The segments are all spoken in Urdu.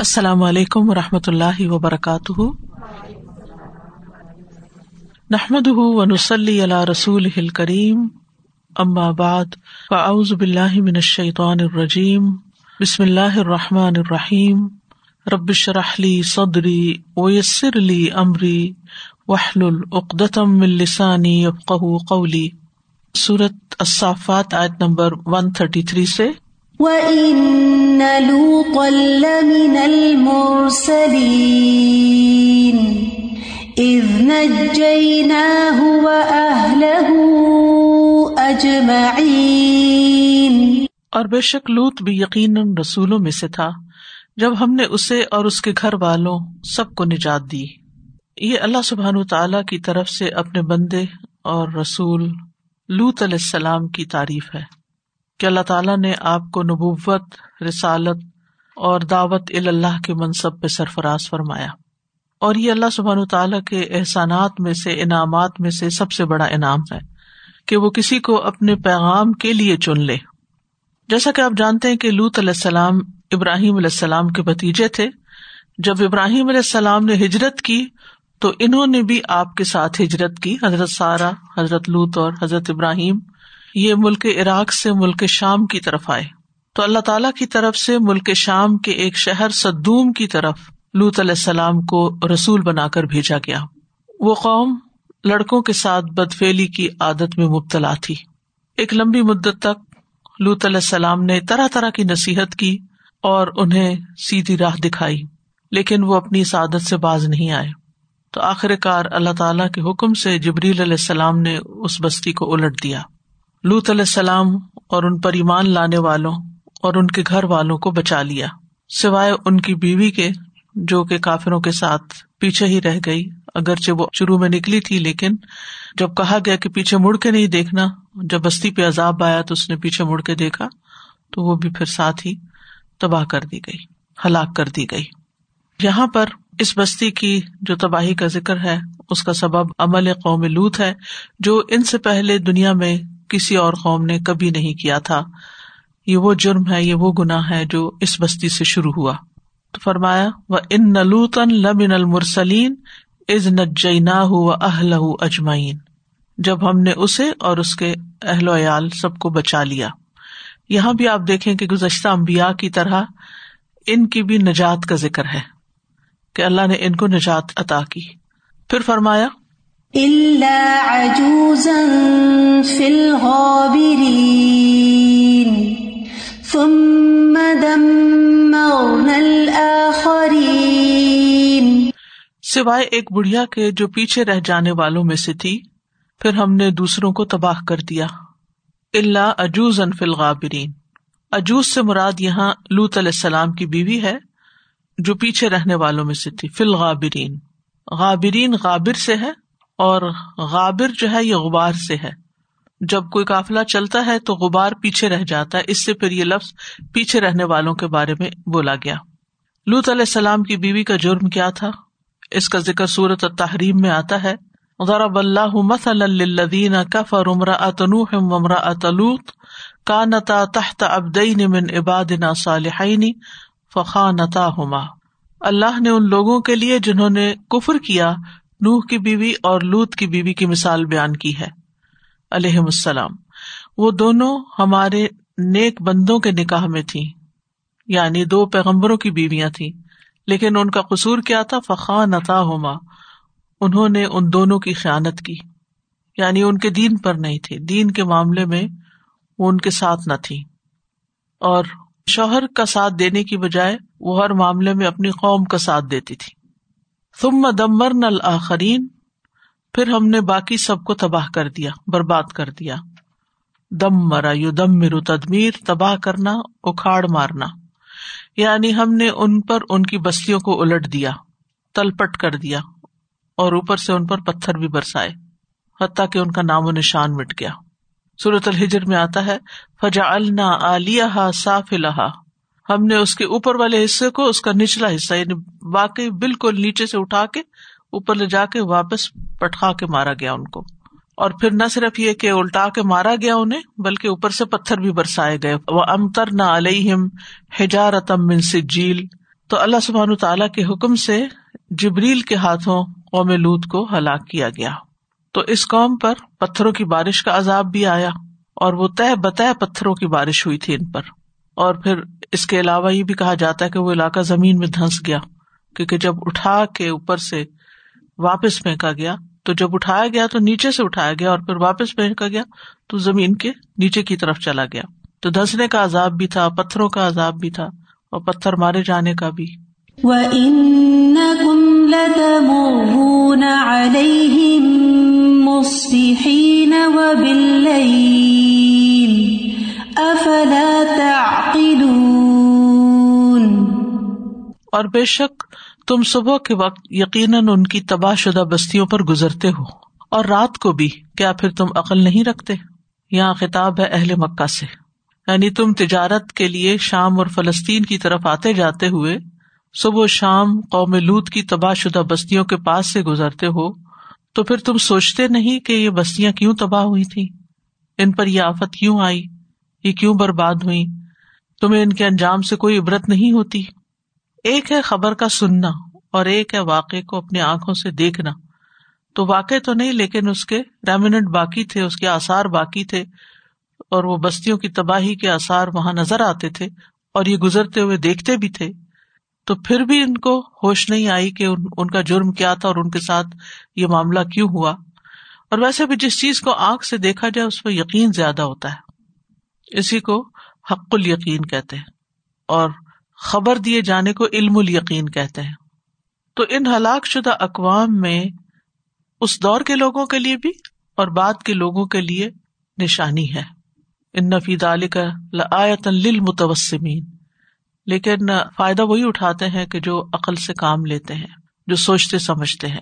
السلام علیکم و رحمۃ اللہ وبرکاتہ۔ نحمد ونسلی علی رسول کریم ام آباد فاؤز باللہ من الشیطان الرجیم۔ بسم اللہ الرحمٰن الرحیم۔ ربش رحلی صدری ویسر علی عمری وحل العقدم السانی قولی۔ صورت الصافات آیت نمبر ون تھرٹی تھری سے وَإِنَّ لُوطًا لَّمِنَ الْمُرْسَلِينَ إِذْ نَجَّيْنَاهُ وَأَهْلَهُ أَجْمَعِينَ اور بے شک لوت بھی یقیناً رسولوں میں سے تھا جب ہم نے اسے اور اس کے گھر والوں سب کو نجات دی۔ یہ اللہ سبحان تعالی کی طرف سے اپنے بندے اور رسول لوت علیہ السلام کی تعریف ہے۔ کہ اللہ تعالیٰ نے آپ کو نبوت، رسالت اور دعوت اللہ کے منصب پہ سرفراز فرمایا۔ اور یہ اللہ سبحان تعالیٰ کے احسانات میں سے، انعامات میں سے سب سے بڑا انعام ہے کہ وہ کسی کو اپنے پیغام کے لیے چن لے۔ جیسا کہ آپ جانتے ہیں کہ لوت علیہ السلام ابراہیم علیہ السلام کے بتیجے تھے۔ جب ابراہیم علیہ السلام نے ہجرت کی تو انہوں نے بھی آپ کے ساتھ ہجرت کی، حضرت سارا حضرت لوت اور حضرت ابراہیم۔ یہ ملک عراق سے ملک شام کی طرف آئے۔ تو اللہ تعالیٰ کی طرف سے ملک شام کے ایک شہر سدوم کی طرف لوت علیہ السلام کو رسول بنا کر بھیجا گیا۔ وہ قوم لڑکوں کے ساتھ بدفیلی کی عادت میں مبتلا تھی۔ ایک لمبی مدت تک لوت علیہ السلام نے طرح طرح کی نصیحت کی اور انہیں سیدھی راہ دکھائی، لیکن وہ اپنی اس عادت سے باز نہیں آئے۔ تو آخر کار اللہ تعالیٰ کے حکم سے جبریل علیہ السلام نے اس بستی کو الٹ دیا۔ لوت علیہ السلام اور ان پر ایمان لانے والوں اور ان کے گھر والوں کو بچا لیا۔ سوائے ان کی بیوی کے، جو کہ کافروں کے ساتھ پیچھے ہی رہ گئی، اگرچہ وہ شروع میں نکلی تھی، لیکن جب کہا گیا کہ پیچھے مڑ کے نہیں دیکھنا، جب بستی پہ عذاب آیا تو اس نے پیچھے مڑ کے دیکھا، تو وہ بھی پھر ساتھ ہی تباہ کر دی گئی، ہلاک کر دی گئی۔ یہاں پر اس بستی کی جو تباہی کا ذکر ہے، اس کا سبب عمل قوم لوت ہے، جو ان سے پہلے دنیا میں کسی اور قوم نے کبھی نہیں کیا تھا۔ یہ وہ جرم ہے، یہ وہ گناہ ہے جو اس بستی سے شروع ہوا۔ تو فرمایا وہ ان نلوتن لمن المرسلین از نجینا اہل اجمائین جب ہم نے اسے اور اس کے اہل ویال سب کو بچا لیا۔ یہاں بھی آپ دیکھیں کہ گزشتہ امبیا کی طرح ان کی بھی نجات کا ذکر ہے کہ اللہ نے ان کو نجات عطا کی۔ پھر فرمایا سوائے ایک بڑھیا کے جو پیچھے رہ جانے والوں میں سے تھی، پھر ہم نے دوسروں کو تباہ کر دیا. اللہ اجوز ان فل غابرین اجوز سے مراد یہاں لوت علیہ السلام کی بیوی ہے، جو پیچھے رہنے والوں میں سے تھی. فل غابرین غابرین غابر سے ہے اور غابر جو ہے یہ غبار سے ہے۔ جب کوئی قافلہ چلتا ہے تو غبار پیچھے رہ جاتا ہے۔ اس سے پھر یہ لفظ پیچھے رہنے والوں کے بارے میں بولا گیا۔ لوت علیہ السلام کی بیوی کا جرم کیا تھا؟ اس کا ذکر صورت تحریم میں آتا ہے۔ ضرب اللہ مسلدین کف اور عمرہ اتنوح ومرا اتلوت کا نتا تحت ابدین من عباد نا صالحین فخا نتا ہما اللہ نے ان لوگوں کے لیے جنہوں نے کفر کیا نوح کی بیوی اور لوت کی بیوی کی مثال بیان کی ہے۔ علیہ السلام۔ وہ دونوں ہمارے نیک بندوں کے نکاح میں تھی یعنی دو پیغمبروں کی بیویاں تھیں۔ لیکن ان کا قصور کیا تھا؟ فخا نتا ہوما انہوں نے ان دونوں کی خیالت کی۔ یعنی ان کے دین پر نہیں تھے، دین کے معاملے میں وہ ان کے ساتھ نہ تھی اور شوہر کا ساتھ دینے کی بجائے وہ ہر معاملے میں اپنی قوم کا ساتھ دیتی تھی۔ تم دمر نل پھر ہم نے باقی سب کو تباہ کر دیا، برباد کر دیا۔ دم مرا یو دم مرو تدمیر، تباہ کرنا، اکھاڑ مارنا۔ یعنی ہم نے ان پر ان کی بستیوں کو الٹ دیا تل پٹ کر دیا اور اوپر سے ان پر پتھر بھی برسائے، حتیٰ کہ ان کا نام و نشان مٹ گیا۔ سورت الحجر میں آتا ہے فجا النا علیہ صاف ہم نے اس کے اوپر والے حصے کو اس کا نچلا حصہ یعنی واقعی بالکل نیچے سے اٹھا کے اوپر لے جا کے واپس پٹخا کے مارا گیا ان کو۔ اور پھر نہ صرف یہ کہ الٹا کے مارا گیا انہیں، بلکہ اوپر سے پتھر بھی برسائے گئے۔ وہ امتر نہ علیہم ہجارتم من سجیل تو اللہ سبحان تعالیٰ کے حکم سے جبریل کے ہاتھوں قوم لوت کو ہلاک کیا گیا۔ تو اس قوم پر پتھروں کی بارش کا عذاب بھی آیا اور وہ طے بتہ پتھروں کی بارش ہوئی تھی ان پر۔ اور پھر اس کے علاوہ یہ بھی کہا جاتا ہے کہ وہ علاقہ زمین میں دھنس گیا، کیونکہ جب اٹھا کے اوپر سے واپس پھینکا گیا، تو جب اٹھایا گیا تو نیچے سے اٹھایا گیا اور پھر واپس پھینکا گیا تو زمین کے نیچے کی طرف چلا گیا۔ تو دھنسنے کا عذاب بھی تھا، پتھروں کا عذاب بھی تھا اور پتھر مارے جانے کا بھی۔ اور بے شک تم صبح کے وقت یقیناً ان کی تباہ شدہ بستیوں پر گزرتے ہو اور رات کو بھی کیا پھر تم عقل نہیں رکھتے؟ یہاں خطاب ہے اہل مکہ سے۔ یعنی تم تجارت کے لیے شام اور فلسطین کی طرف آتے جاتے ہوئے صبح و شام قوم لوت کی تباہ شدہ بستیوں کے پاس سے گزرتے ہو، تو پھر تم سوچتے نہیں کہ یہ بستیاں کیوں تباہ ہوئی تھی ان پر یہ آفت کیوں آئی؟ یہ کیوں برباد ہوئی تمہیں ان کے انجام سے کوئی عبرت نہیں ہوتی؟ ایک ہے خبر کا سننا اور ایک ہے واقع کو اپنی آنکھوں سے دیکھنا۔ تو واقع تو نہیں، لیکن اس کے ریمینٹ باقی تھے، اس کے آسار باقی تھے اور وہ بستیوں کی تباہی کے آسار وہاں نظر آتے تھے اور یہ گزرتے ہوئے دیکھتے بھی تھے۔ تو پھر بھی ان کو ہوش نہیں آئی کہ ان کا جرم کیا تھا اور ان کے ساتھ یہ معاملہ کیوں ہوا۔ اور ویسے بھی جس چیز کو آنکھ سے دیکھا جائے، اس پہ یقین زیادہ ہوتا ہے۔ اسی کو حق ال یقین کہتے ہیں۔ اور خبر دیے جانے کو علم ال یقین کہتے ہیں۔ تو ان ہلاک شدہ اقوام میں اس دور کے لوگوں کے لیے بھی اور بعد کے لوگوں کے لیے نشانی ہے۔ ان نفید علی کا لمتوسمین لیکن فائدہ وہی اٹھاتے ہیں کہ جو عقل سے کام لیتے ہیں، جو سوچتے سمجھتے ہیں۔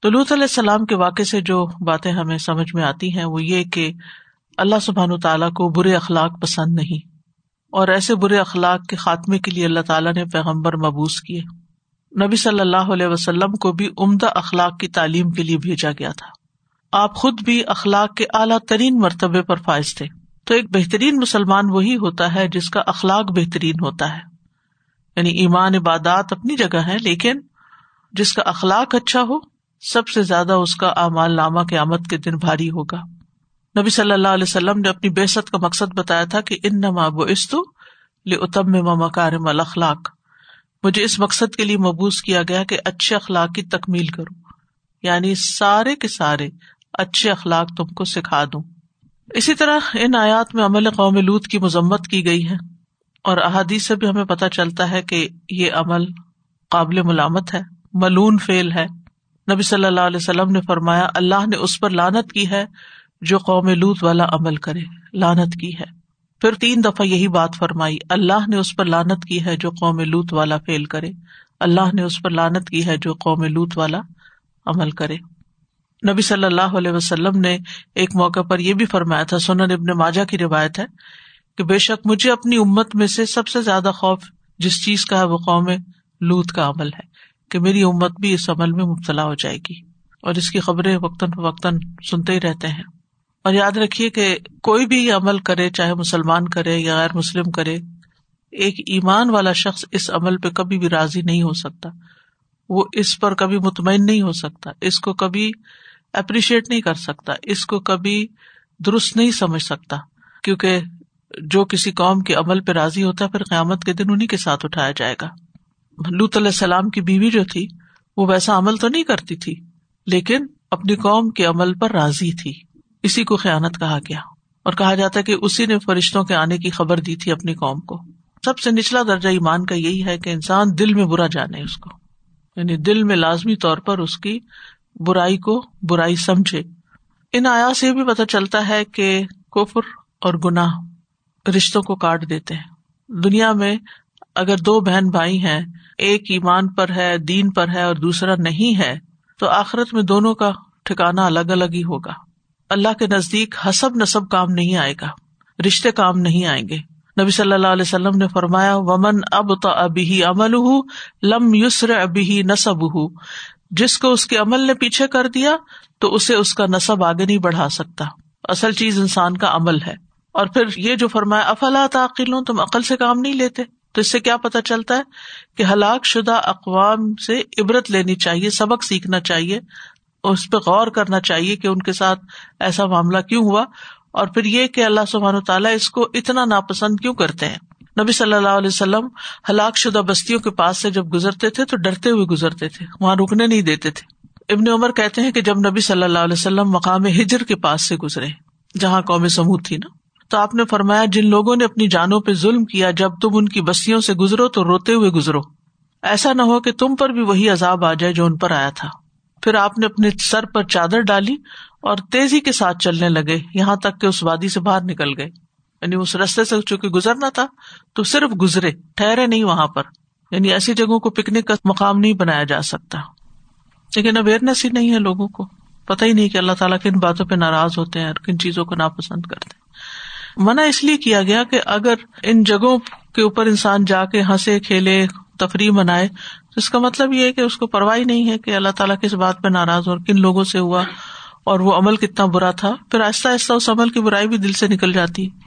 تو لوت علیہ السلام کے واقع سے جو باتیں ہمیں سمجھ میں آتی ہیں، وہ یہ کہ اللہ سبحان تعالیٰ کو برے اخلاق پسند نہیں۔ اور ایسے برے اخلاق کے خاتمے کے لیے اللہ تعالیٰ نے پیغمبر مبوس کیے۔ نبی صلی اللہ علیہ وسلم کو بھی عمدہ اخلاق کی تعلیم کے لیے بھیجا گیا تھا۔ آپ خود بھی اخلاق کے اعلیٰ ترین مرتبے پر فائز تھے۔ تو ایک بہترین مسلمان وہی ہوتا ہے جس کا اخلاق بہترین ہوتا ہے۔ یعنی ایمان عبادات اپنی جگہ ہے لیکن جس کا اخلاق اچھا ہو، سب سے زیادہ اس کا اعمال نامہ کے آمد کے دن بھاری ہوگا۔ نبی صلی اللہ علیہ وسلم نے اپنی بےسط کا مقصد بتایا تھا کہ ان نما استو لتم مکارم الخلاق مجھے اس مقصد کے لیے مبوس کیا گیا کہ اچھے اخلاق کی تکمیل کروں یعنی سارے کے سارے اچھے اخلاق تم کو سکھا دوں۔ اسی طرح ان آیات میں عمل قوم لوت کی مذمت کی گئی ہے اور احادیث سے بھی ہمیں پتہ چلتا ہے کہ یہ عمل قابل ملامت ہے، ملون فیل ہے۔ نبی صلی اللہ علیہ وسلم نے فرمایا، اللہ نے اس پر لانت کی ہے جو قوم لوت والا عمل کرے لانت کی ہے۔ پھر تین دفعہ یہی بات فرمائی، اللہ نے اس پر لانت کی ہے جو قوم لوت والا فیل کرے۔ اللہ نے اس پر لانت کی ہے جو قوم لوت والا عمل کرے۔ نبی صلی اللہ علیہ وسلم نے ایک موقع پر یہ بھی فرمایا تھا، سنن ابن ماجا کی روایت ہے کہ بے شک مجھے اپنی امت میں سے سب سے زیادہ خوف جس چیز کا ہے وہ قوم لوت کا عمل ہے کہ میری امت بھی اس عمل میں مبتلا ہو جائے گی۔ اور اس کی خبریں وقتاً فوقتاً سنتے ہی رہتے ہیں۔ اور یاد رکھیے کہ کوئی بھی عمل کرے، چاہے مسلمان کرے یا غیر مسلم کرے، ایک ایمان والا شخص اس عمل پہ کبھی بھی راضی نہیں ہو سکتا۔ وہ اس پر کبھی مطمئن نہیں ہو سکتا، اس کو کبھی اپریشیٹ نہیں کر سکتا، اس کو کبھی درست نہیں سمجھ سکتا۔ کیونکہ جو کسی قوم کے عمل پہ راضی ہوتا ہے، پھر قیامت کے دن انہیں کے ساتھ اٹھایا جائے گا۔ لط علیہ السلام کی بیوی جو تھی، وہ ویسا عمل تو نہیں کرتی تھی، لیکن اپنی قوم کے عمل پر راضی تھی۔ اسی کو خیانت کہا گیا اور کہا جاتا ہے کہ اسی نے فرشتوں کے آنے کی خبر دی تھی اپنی قوم کو۔ سب سے نچلا درجہ ایمان کا یہی ہے کہ انسان دل میں برا جانے اس کو۔ یعنی دل میں لازمی طور پر اس کی برائی کو برائی سمجھے۔ ان آیا سے بھی پتہ چلتا ہے کہ کفر اور گناہ رشتوں کو کاٹ دیتے ہیں۔ دنیا میں اگر دو بہن بھائی ہیں، ایک ایمان پر ہے، دین پر ہے اور دوسرا نہیں ہے، تو آخرت میں دونوں کا ٹھکانا الگ الگ ہی ہوگا۔ اللہ کے نزدیک حسب نصب کام نہیں آئے گا، رشتے کام نہیں آئیں گے۔ نبی صلی اللہ علیہ وسلم نے فرمایا، ومن اب تو ابھی عمل لم یسر ابھی نصب ہُ جس کو اس کے عمل نے پیچھے کر دیا، تو اسے اس کا نصب آگے نہیں بڑھا سکتا۔ اصل چیز انسان کا عمل ہے۔ اور پھر یہ جو فرمایا افلا تعقل تم عقل سے کام نہیں لیتے۔ تو اس سے کیا پتا چلتا ہے کہ ہلاک شدہ اقوام سے عبرت لینی چاہیے، سبق سیکھنا چاہیے۔ اور اس پہ غور کرنا چاہیے کہ ان کے ساتھ ایسا معاملہ کیوں ہوا اور پھر یہ کہ اللہ سبحان تعالیٰ اس کو اتنا ناپسند کیوں کرتے ہیں؟ نبی صلی اللہ علیہ وسلم ہلاک شدہ بستیوں کے پاس سے جب گزرتے تھے تو ڈرتے ہوئے گزرتے تھے، وہاں رکنے نہیں دیتے تھے۔ ابن عمر کہتے ہیں کہ جب نبی صلی اللہ علیہ وسلم مقام ہجر کے پاس سے گزرے، جہاں قوم سمود تھی نا، تو آپ نے فرمایا جن لوگوں نے اپنی جانوں پہ ظلم کیا، جب تم ان کی بستیوں سے گزرو تو روتے ہوئے گزرو۔ ایسا نہ ہو کہ تم پر بھی وہی عذاب آ جائے جو ان پر آیا تھا۔ پھر آپ نے اپنے سر پر چادر ڈالی اور تیزی کے ساتھ چلنے لگے، یہاں تک کہ اس وادی سے باہر نکل گئے۔ یعنی اس رستے سے چونکہ گزرنا تھا، تو صرف گزرے، ٹھہرے نہیں وہاں پر۔ یعنی ایسی جگہوں کو پکنک کا مقام نہیں بنایا جا سکتا۔ لیکن اویئرنیس ہی نہیں ہے لوگوں کو۔ پتہ ہی نہیں کہ اللہ تعالیٰ کن باتوں پہ ناراض ہوتے ہیں اور کن چیزوں کو ناپسند کرتے ہیں۔ منع اس لیے کیا گیا کہ اگر ان جگہوں کے اوپر انسان جا کے ہنسے، کھیلے، تفریح منائے اس کا مطلب یہ ہے کہ اس کو پرواہ نہیں ہے کہ اللہ تعالیٰ کس بات پہ ناراض اور کن لوگوں سے ہوا اور وہ عمل کتنا برا تھا۔ پھر آہستہ آہستہ اس عمل کی برائی بھی دل سے نکل جاتی۔ ہے